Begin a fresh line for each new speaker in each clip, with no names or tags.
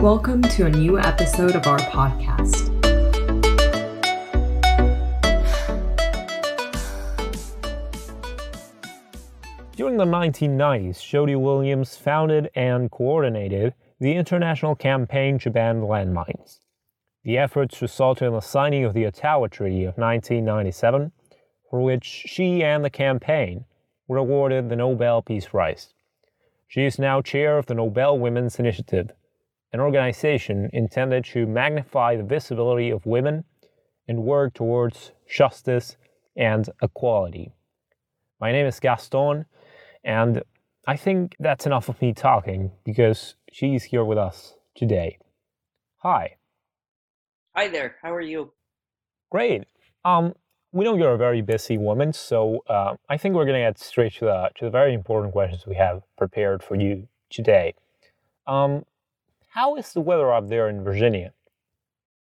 Welcome to a new episode of our podcast.
During the 1990s, Jody Williams founded and coordinated the international campaign to ban landmines. The efforts resulted in the signing of the Ottawa Treaty of 1997, for which she and the campaign were awarded the Nobel Peace Prize. She is now chair of the Nobel Women's Initiative, an organization intended to magnify the visibility of women and work towards justice and equality. My name is Gaston, and I think that's enough of me talking because she's here with us today. Hi.
Hi there. How are you?
Great. Um, we know you're a very busy woman, so uh, I think we're going to get straight to the to the very important questions we have prepared for you today. Um, how is the weather up there in Virginia?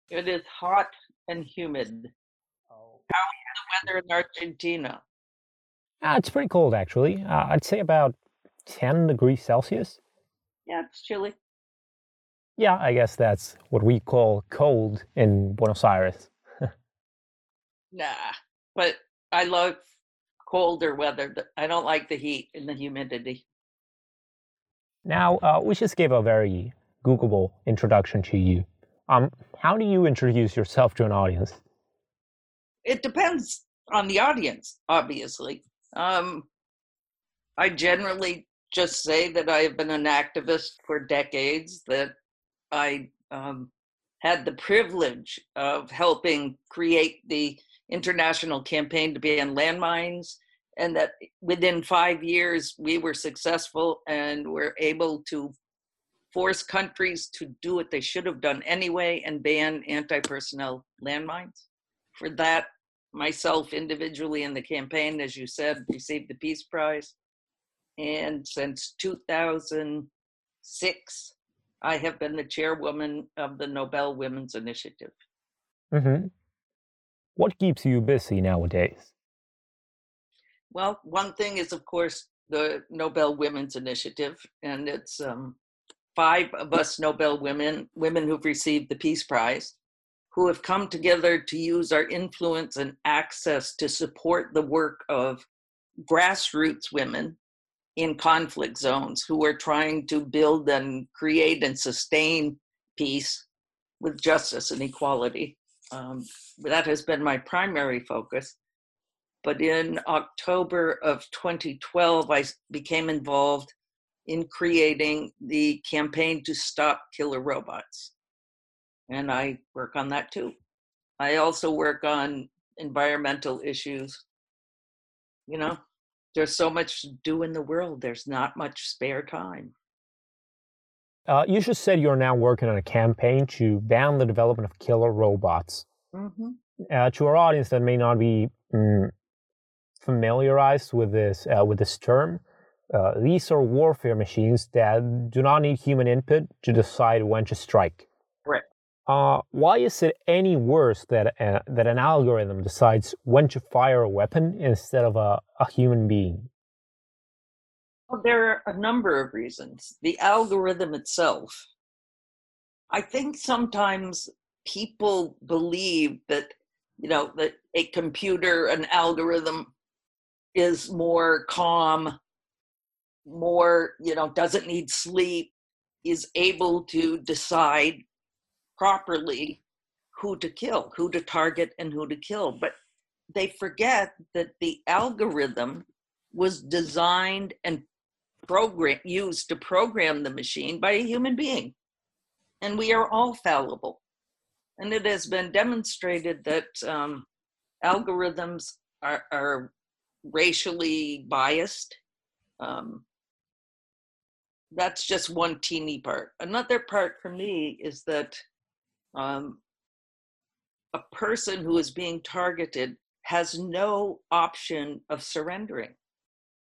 It is hot and humid.
Oh.
How is the weather in Argentina?
Uh, it's pretty cold, actually. Uh, I'd say about 10 degrees Celsius.
Yeah, it's chilly.
Yeah, I guess that's what we call cold in Buenos Aires.
Nah, but I love colder weather. I don't like the heat and the humidity.
Now, uh, we just gave a very Googleable introduction to you. Um, how do you introduce yourself to an audience?
It depends on the audience, obviously. Um, I generally just say that I have been an activist for decades, that I um, had the privilege of helping create the international campaign to ban landmines, and that within five years we were successful and were able to force countries to do what they should have done anyway and ban anti personnel landmines. For that, myself individually in the campaign, as you said, received the Peace Prize. And since 2006, I have been the chairwoman of the Nobel Women's Initiative.
Mm-hmm. What keeps you busy nowadays?
Well, one thing is, of course, the Nobel Women's Initiative, and it's um, five of us Nobel women, women who've received the Peace Prize, who have come together to use our influence and access to support the work of grassroots women in conflict zones who are trying to build and create and sustain peace with justice and equality. Um, that has been my primary focus. But in October of 2012, I became involved in creating the campaign to stop killer robots. And I work on that too. I also work on environmental issues. You know, there's so much to do in the world, there's not much spare time.
Uh, you just said you're now working on a campaign to ban the development of killer robots.
Mm-hmm.
Uh, to our audience that may not be mm, familiarized with this uh, with this term, uh, these are warfare machines that do not need human input to decide when to strike.
Right.
Uh, why is it any worse that uh, that an algorithm decides when to fire a weapon instead of a, a human being?
Well, there are a number of reasons. The algorithm itself, I think sometimes people believe that, you know, that a computer, an algorithm is more calm, more, you know, doesn't need sleep, is able to decide properly who to kill, who to target, and who to kill. But they forget that the algorithm was designed and program used to program the machine by a human being and we are all fallible and it has been demonstrated that um, algorithms are, are, racially biased um, that's just one teeny part another part for me is that um, a person who is being targeted has no option of surrendering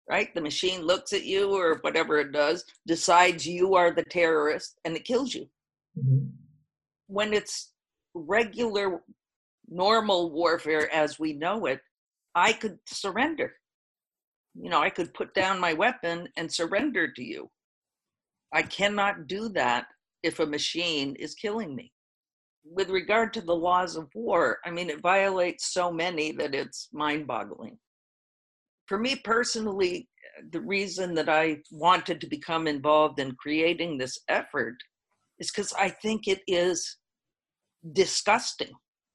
right? The machine looks at you or whatever it does, decides you are the terrorist, and it kills you. Mm-hmm. When it's regular, normal warfare as we know it, I could surrender. You know, I could put down my weapon and surrender to you. I cannot do that if a machine is killing me. With regard to the laws of war, I mean, it violates so many that it's mind boggling. For me personally, the reason that I wanted to become involved in creating this effort is because I think it is disgusting.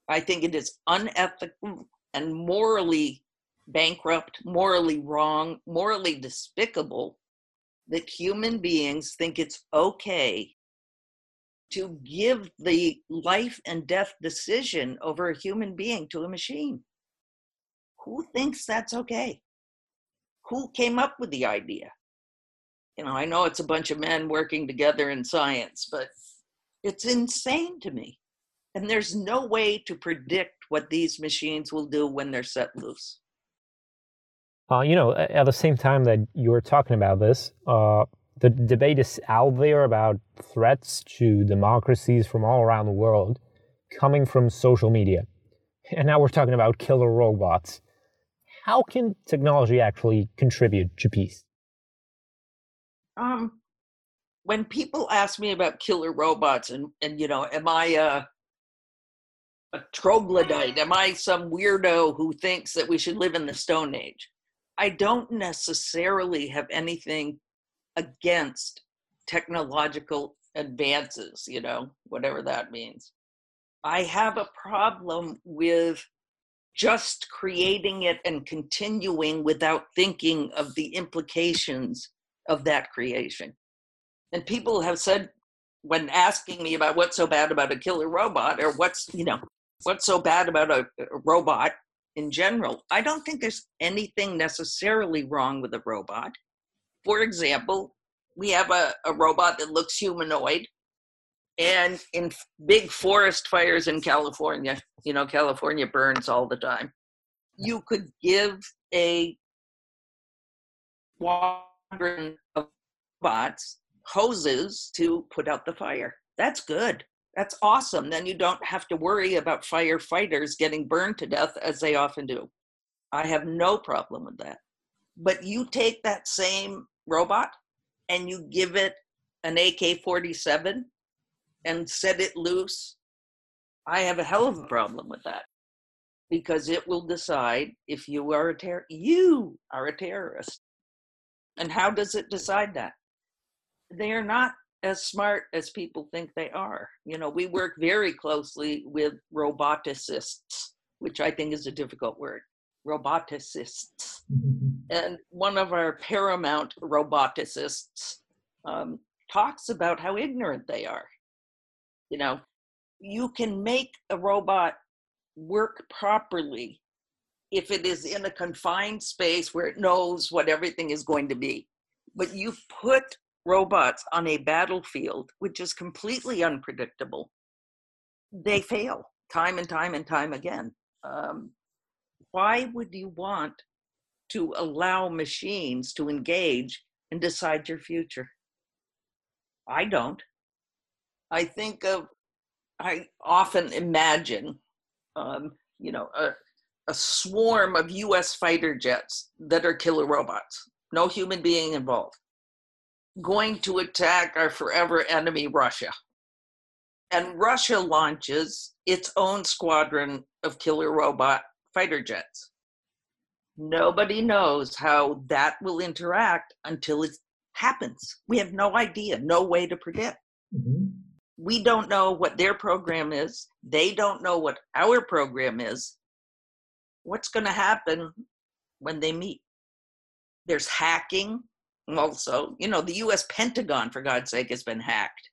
I think it is unethical and morally bankrupt, morally wrong, morally despicable that human beings think it's okay to give the life and death decision over a human being to a machine. Who thinks that's okay? Who came up with the idea? You know, I know it's a bunch of men working together in science, but it's insane to me. And there's no way to predict what these machines will do when they're set loose.
Uh, you know, at the same time that you're talking about this, uh, the debate is out there about threats to democracies from all around the world coming from social media. And now we're talking about killer robots. How can technology actually contribute to peace?
Um, when people ask me about killer robots and, and you know, am I a, a troglodyte? Am I some weirdo who thinks that we should live in the Stone Age? I don't necessarily have anything against technological advances, you know, whatever that means. I have a problem with just creating it and continuing without thinking of the implications of that creation. And people have said, when asking me about what's so bad about a killer robot or what's, you know, what's so bad about a, a robot in general, I don't think there's anything necessarily wrong with a robot. For example, we have a, a robot that looks humanoid. And in big forest fires in California, you know, California burns all the time. You could give a squadron of bots hoses to put out the fire. That's good. That's awesome. Then you don't have to worry about firefighters getting burned to death as they often do. I have no problem with that. But you take that same robot and you give it an AK 47 and set it loose, I have a hell of a problem with that because it will decide if you are a ter- you are a terrorist. And how does it decide that? They are not as smart as people think they are. You know, we work very closely with roboticists, which I think is a difficult word. Roboticists. Mm-hmm. And one of our paramount roboticists um, talks about how ignorant they are. You know, you can make a robot work properly if it is in a confined space where it knows what everything is going to be. But you put robots on a battlefield, which is completely unpredictable, they fail time and time and time again. Um, why would you want to allow machines to engage and decide your future? I don't. I think of, I often imagine, um, you know, a, a swarm of US fighter jets that are killer robots, no human being involved going to attack our forever enemy, Russia. And Russia launches its own squadron of killer robot fighter jets. Nobody knows how that will interact until it happens. We have no idea, no way to predict. Mm-hmm. We don't know what their program is. They don't know what our program is. What's going to happen when they meet? There's hacking, also, you know, the US Pentagon, for God's sake, has been hacked.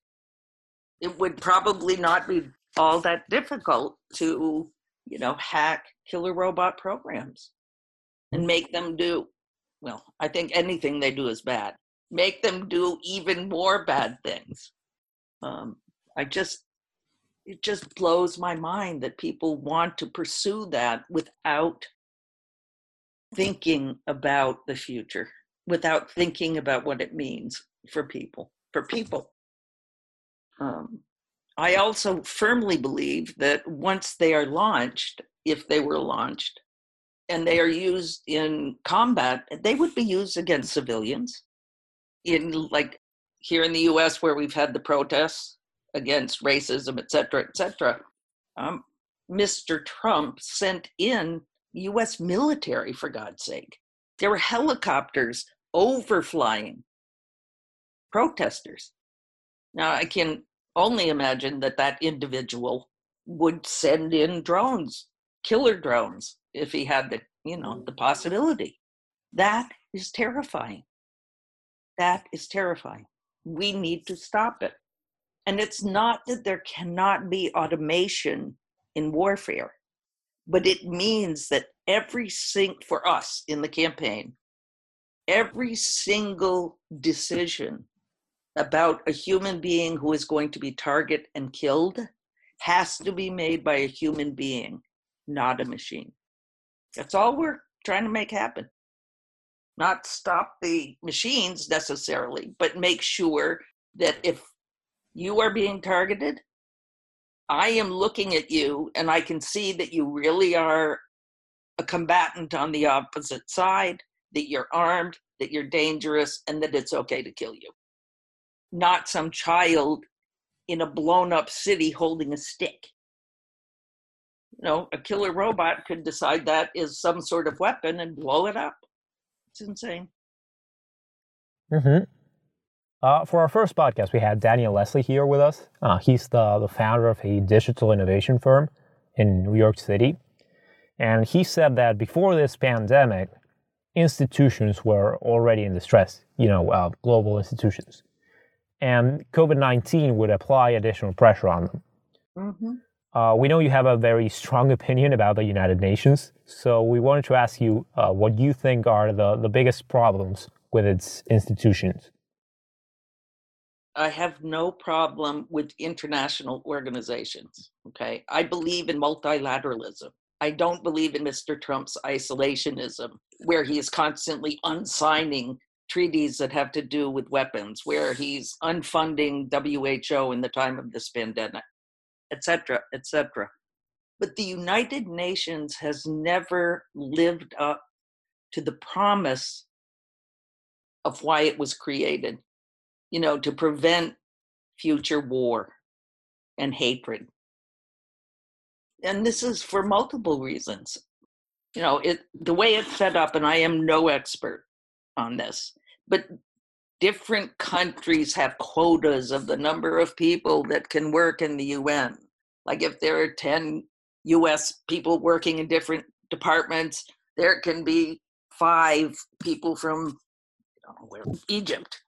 It would probably not be all that difficult to, you know, hack killer robot programs and make them do, well, I think anything they do is bad. Make them do even more bad things. Um, I just, it just blows my mind that people want to pursue that without thinking about the future without thinking about what it means for people. For people. Um, I also firmly believe that once they are launched, if they were launched, and they are used in combat, they would be used against civilians. In like here in the US, where we've had the protests, against racism, et cetera, et cetera. Um, Mr. Trump sent in US military, for God's sake. There were helicopters overflying protesters. Now, I can only imagine that that individual would send in drones, killer drones, if he had the, you know, the possibility. That is terrifying. That is terrifying. We need to stop it. And it's not that there cannot be automation in warfare, but it means that every sink for us in the campaign, every single decision about a human being who is going to be target and killed has to be made by a human being, not a machine. That's all we're trying to make happen. Not stop the machines necessarily, but make sure that if you are being targeted, I am looking at you and I can see that you really are a combatant on the opposite side, that you're armed, that you're dangerous, and that it's okay to kill you. Not some child in a blown up city holding a stick. You know, a killer robot could decide that is some sort of weapon and blow it up. It's insane.
Mm-hmm. Uh, for our first podcast, we had Daniel Leslie here with us. Uh, he's the, the founder of a digital innovation firm in New York City. And he said that before this pandemic, institutions were already in distress, you know, uh, global institutions. And COVID 19 would apply additional pressure on them. Mm-hmm. Uh, we know you have a very strong opinion about the United Nations, so we wanted to ask you uh, what you think are the, the biggest problems with its institutions.
I have no problem with international organizations. Okay. I believe in multilateralism. I don't believe in Mr. Trump's isolationism, where he is constantly unsigning treaties that have to do with weapons, where he's unfunding WHO in the time of this pandemic, etc., etc. But the United Nations has never lived up to the promise of why it was created you know, to prevent future war and hatred. And this is for multiple reasons. You know, it the way it's set up, and I am no expert on this, but different countries have quotas of the number of people that can work in the UN. Like if there are 10 US people working in different departments, there can be five people from where, Egypt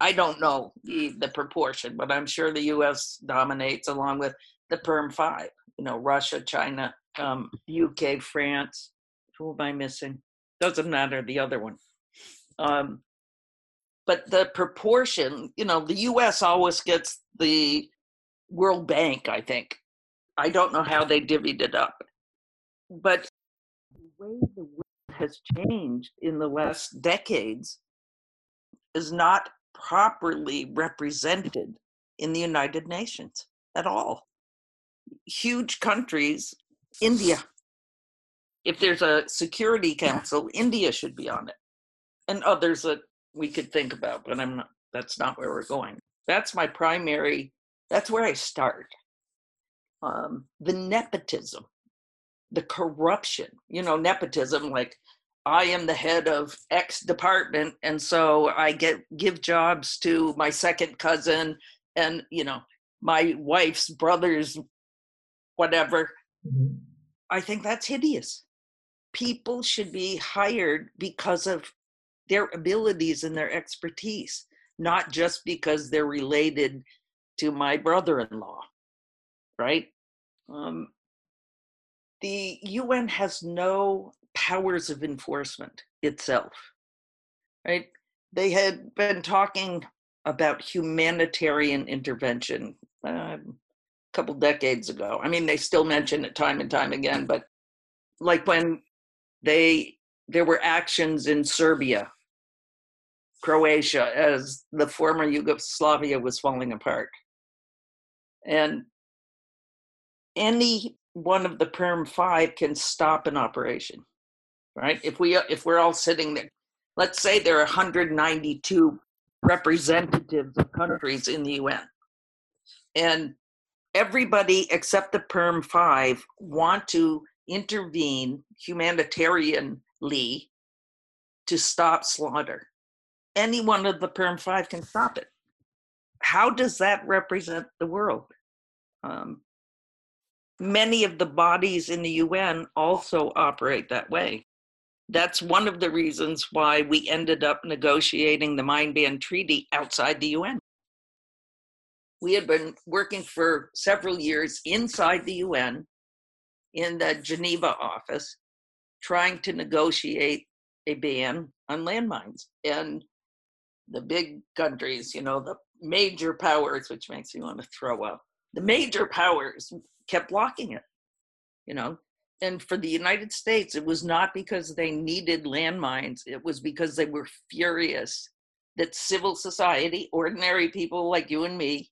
I don't know the, the proportion, but I'm sure the U.S. dominates along with the Perm Five. You know, Russia, China, um, UK, France. Who am I missing? Doesn't matter. The other one. Um, but the proportion, you know, the U.S. always gets the World Bank. I think. I don't know how they divvied it up, but the way the world has changed in the last decades is not properly represented in the United Nations at all. Huge countries, India. If there's a Security Council, India should be on it, and others that we could think about. But I'm not. That's not where we're going. That's my primary. That's where I start. Um, the nepotism, the corruption. You know, nepotism like I am the head of X department, and so I get give jobs to my second cousin and you know my wife's brothers, whatever. Mm-hmm. I think that's hideous. People should be hired because of their abilities and their expertise, not just because they're related to my brother-in-law, right? Um, the UN has no powers of enforcement itself, right? They had been talking about humanitarian intervention a couple decades ago. I mean, they still mention it time and time again, but like when they there were actions in Serbia, Croatia, as the former Yugoslavia was falling apart, and any one of the Perm Five can stop an operation right? If we if we're all sitting there, let's say there are 192 representatives of countries in the UN. And everybody except the Perm Five want to intervene humanitarianly to stop slaughter. Any one of the Perm Five can stop it. How does that represent the world? Um, many of the bodies in the UN also operate that way. That's one of the reasons why we ended up negotiating the Mine Ban Treaty outside the UN. We had been working for several years inside the UN in the Geneva office, trying to negotiate a ban on landmines. And the big countries, you know, the major powers, which makes me want to throw up, the major powers kept blocking it, you know. And for the United States, it was not because they needed landmines, it was because they were furious that civil society, ordinary people like you and me,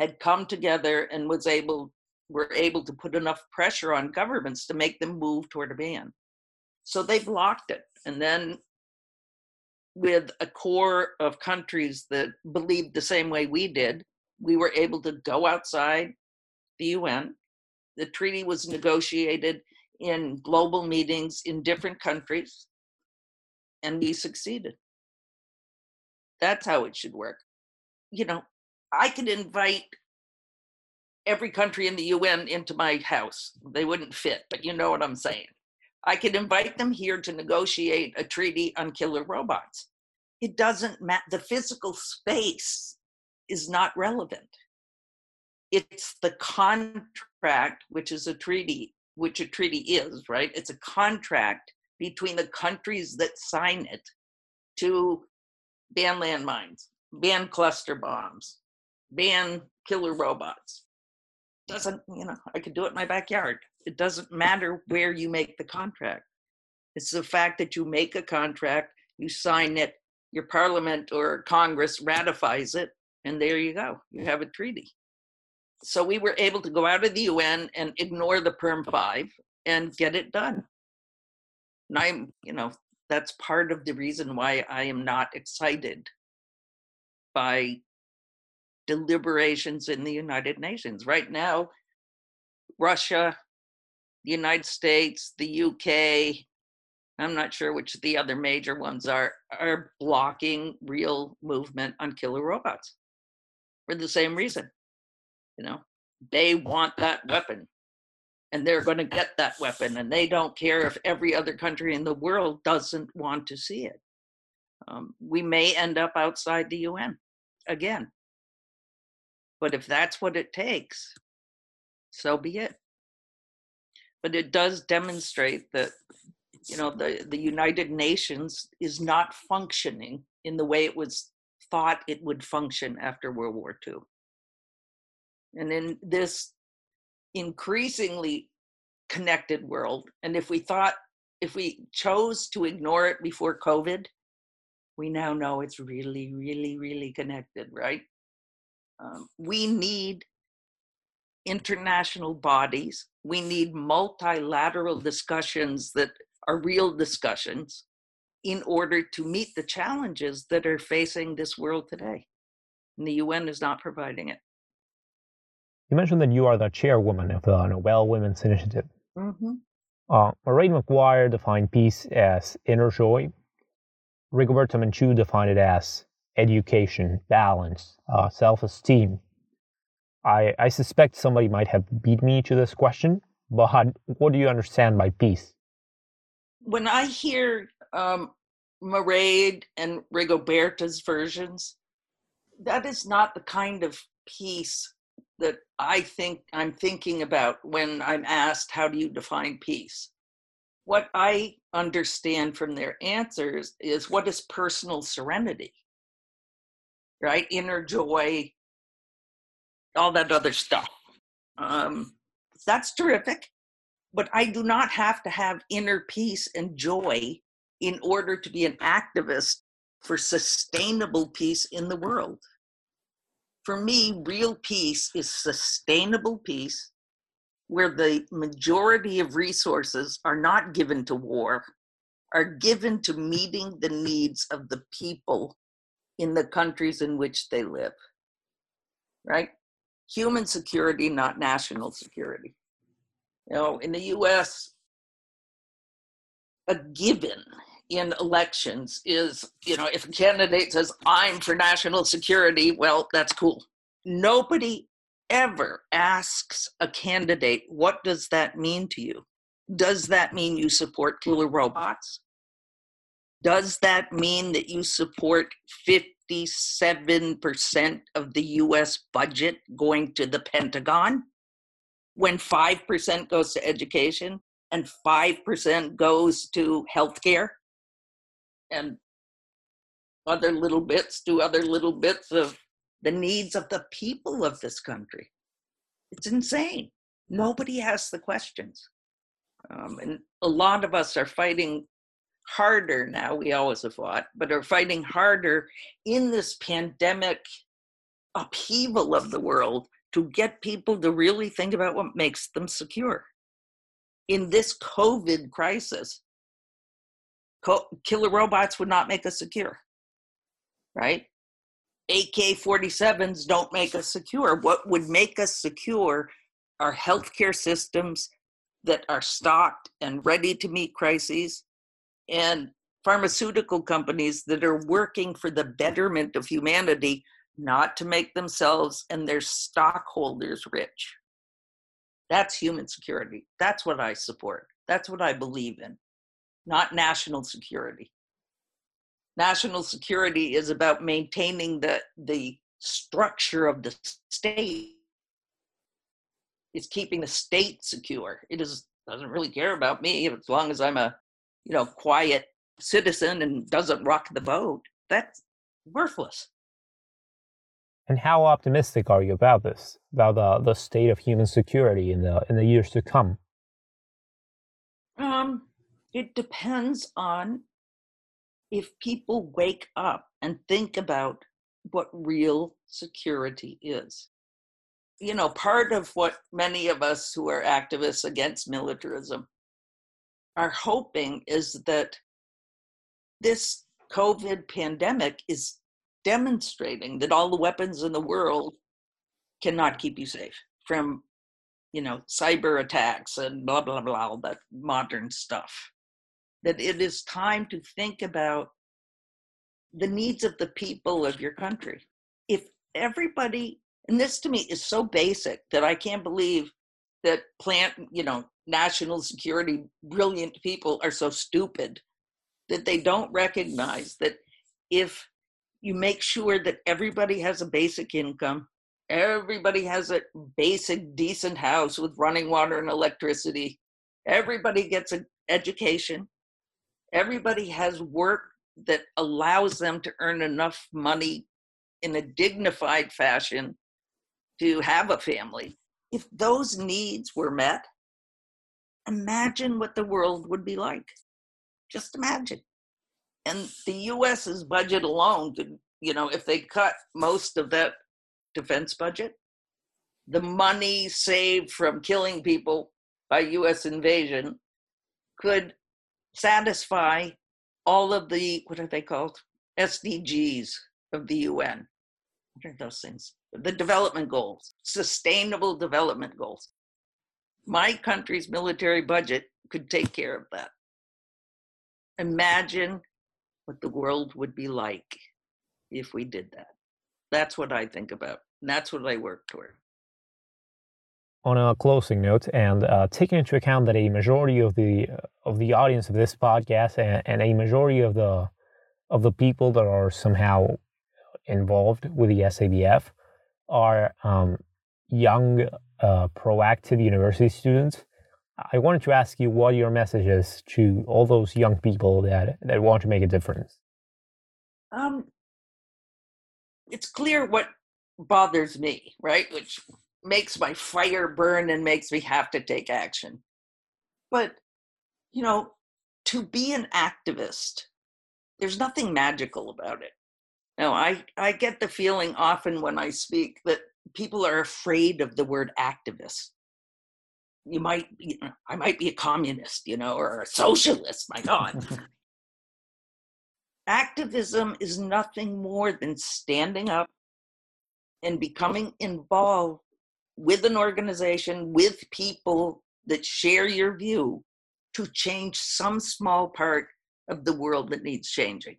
had come together and was able were able to put enough pressure on governments to make them move toward a ban. So they blocked it. And then with a core of countries that believed the same way we did, we were able to go outside the UN. The treaty was negotiated in global meetings in different countries, and we succeeded. That's how it should work. You know, I could invite every country in the UN into my house. They wouldn't fit, but you know what I'm saying. I could invite them here to negotiate a treaty on killer robots. It doesn't matter. The physical space is not relevant. It's the contract, which is a treaty, which a treaty is, right? It's a contract between the countries that sign it to ban landmines, ban cluster bombs, ban killer robots. Doesn't, you know, I could do it in my backyard. It doesn't matter where you make the contract. It's the fact that you make a contract, you sign it, your parliament or Congress ratifies it, and there you go. You have a treaty. So we were able to go out of the UN and ignore the Perm 5 and get it done. And I'm, you know, that's part of the reason why I am not excited by deliberations in the United Nations. Right now, Russia, the United States, the UK, I'm not sure which the other major ones are, are blocking real movement on killer robots for the same reason. You know, they want that weapon and they're going to get that weapon and they don't care if every other country in the world doesn't want to see it. Um, we may end up outside the UN again. But if that's what it takes, so be it. But it does demonstrate that, you know, the, the United Nations is not functioning in the way it was thought it would function after World War II. And in this increasingly connected world, and if we thought, if we chose to ignore it before COVID, we now know it's really, really, really connected, right? Um, we need international bodies. We need multilateral discussions that are real discussions in order to meet the challenges that are facing this world today. And the UN is not providing it.
You mentioned that you are the chairwoman of the Nobel Women's Initiative.
Mm-hmm.
Uh, Mairead Maguire defined peace as inner joy. Rigoberta Menchú defined it as education, balance, uh, self esteem. I, I suspect somebody might have beat me to this question, but what do you understand by peace?
When I hear um, Mairead and Rigoberta's versions, that is not the kind of peace that I think I'm thinking about when I'm asked, How do you define peace? What I understand from their answers is what is personal serenity, right? Inner joy, all that other stuff. Um, that's terrific. But I do not have to have inner peace and joy in order to be an activist for sustainable peace in the world. For me, real peace is sustainable peace where the majority of resources are not given to war, are given to meeting the needs of the people in the countries in which they live. Right? human security, not national security. You know, in the US, a given in elections is, you know, if a candidate says, I'm for national security, well, that's cool. Nobody ever asks a candidate, what does that mean to you? Does that mean you support killer robots? Does that mean that you support 57% of the US budget going to the Pentagon when 5% goes to education and 5% goes to healthcare and other little bits to other little bits of the needs of the people of this country? It's insane. Nobody has the questions. Um, and a lot of us are fighting harder now, we always have fought, but are fighting harder in this pandemic upheaval of the world to get people to really think about what makes them secure. In this COVID crisis, co- killer robots would not make us secure, right? AK 47s don't make us secure. What would make us secure are healthcare systems that are stocked and ready to meet crises and pharmaceutical companies that are working for the betterment of humanity, not to make themselves and their stockholders rich. That's human security. That's what I support. That's what I believe in, not national security. National security is about maintaining the, the structure of the state. It's keeping the state secure. It is, doesn't really care about me as long as I'm a you know, quiet citizen and doesn't rock the boat, that's worthless.
And how optimistic are you about this, about the, the state of human security in the in the years to come?
Um, it depends on if people wake up and think about what real security is. You know, part of what many of us who are activists against militarism are hoping is that this COVID pandemic is demonstrating that all the weapons in the world cannot keep you safe from, you know, cyber attacks and blah, blah, blah, all that modern stuff. That it is time to think about the needs of the people of your country. If everybody, and this to me is so basic that I can't believe that plant, you know, national security brilliant people are so stupid that they don't recognize that if you make sure that everybody has a basic income, everybody has a basic decent house with running water and electricity, everybody gets an education, everybody has work that allows them to earn enough money in a dignified fashion to have a family. If those needs were met, imagine what the world would be like. Just imagine. And the US's budget alone you know, if they cut most of that defense budget, the money saved from killing people by US invasion could satisfy all of the, what are they called? SDGs of the UN. What are those things? The development goals, sustainable development goals my country's military budget could take care of that. Imagine what the world would be like if we did that. That's what I think about. That's what I work toward.
On a closing note, and uh, taking into account that a majority of the of the audience of this podcast and, and a majority of the of the people that are somehow involved with the SABF are um, young uh, proactive university students. I wanted to ask you what your message is to all those young people that, that want to make a difference.
Um, it's clear what bothers me, right? Which makes my fire burn and makes me have to take action. But, you know, to be an activist, there's nothing magical about it. No, I, I get the feeling often when I speak that people are afraid of the word activist. You might, be, uh, I might be a communist, you know, or a socialist. My God. Activism is nothing more than standing up and becoming involved with an organization, with people that share your view to change some small part of the world that needs changing,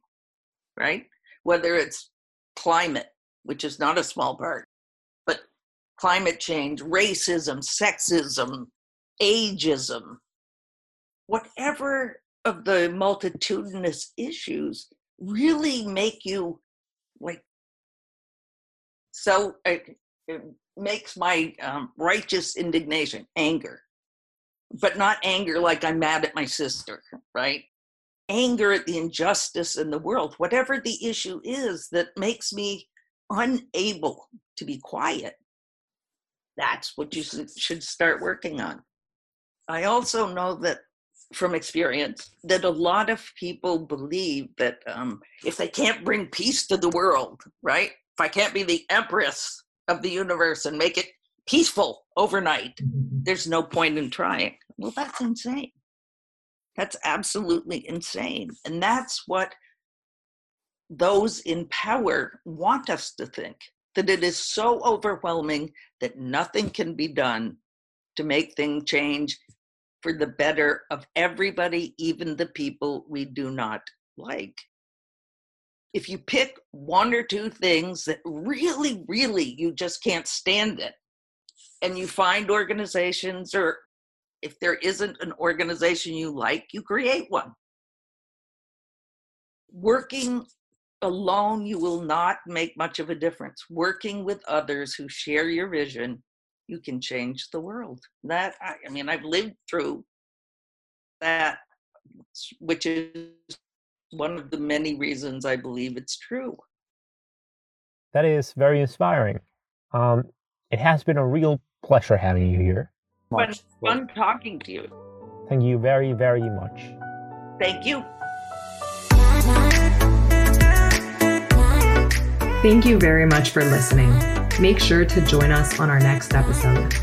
right? Whether it's climate, which is not a small part, climate change, racism, sexism, ageism, whatever of the multitudinous issues really make you like so it, it makes my um, righteous indignation anger. But not anger like i'm mad at my sister right? Anger at the injustice in the world whatever the issue is that makes me unable to be quiet that's what you should start working on i also know that from experience that a lot of people believe that um, if they can't bring peace to the world, right? If I can't be the empress of the universe and make it peaceful overnight, mm-hmm. there's no point in trying. Well, that's insane. That's absolutely insane. And that's what those in power want us to think that it is so overwhelming that nothing can be done to make things change for the better of everybody, even the people we do not like. If you pick one or two things that really, really you just can't stand it, and you find organizations, or if there isn't an organization you like, you create one. Working alone, you will not make much of a difference. Working with others who share your vision you can change the world. That I, I mean, I've lived through that, which is one of the many reasons I believe it's true.
That is very inspiring. Um, it has been a real pleasure having you here.
Fun, fun talking to you.
Thank you very, very much.
Thank you.
Thank you very much for listening. Make sure to join us on our next episode.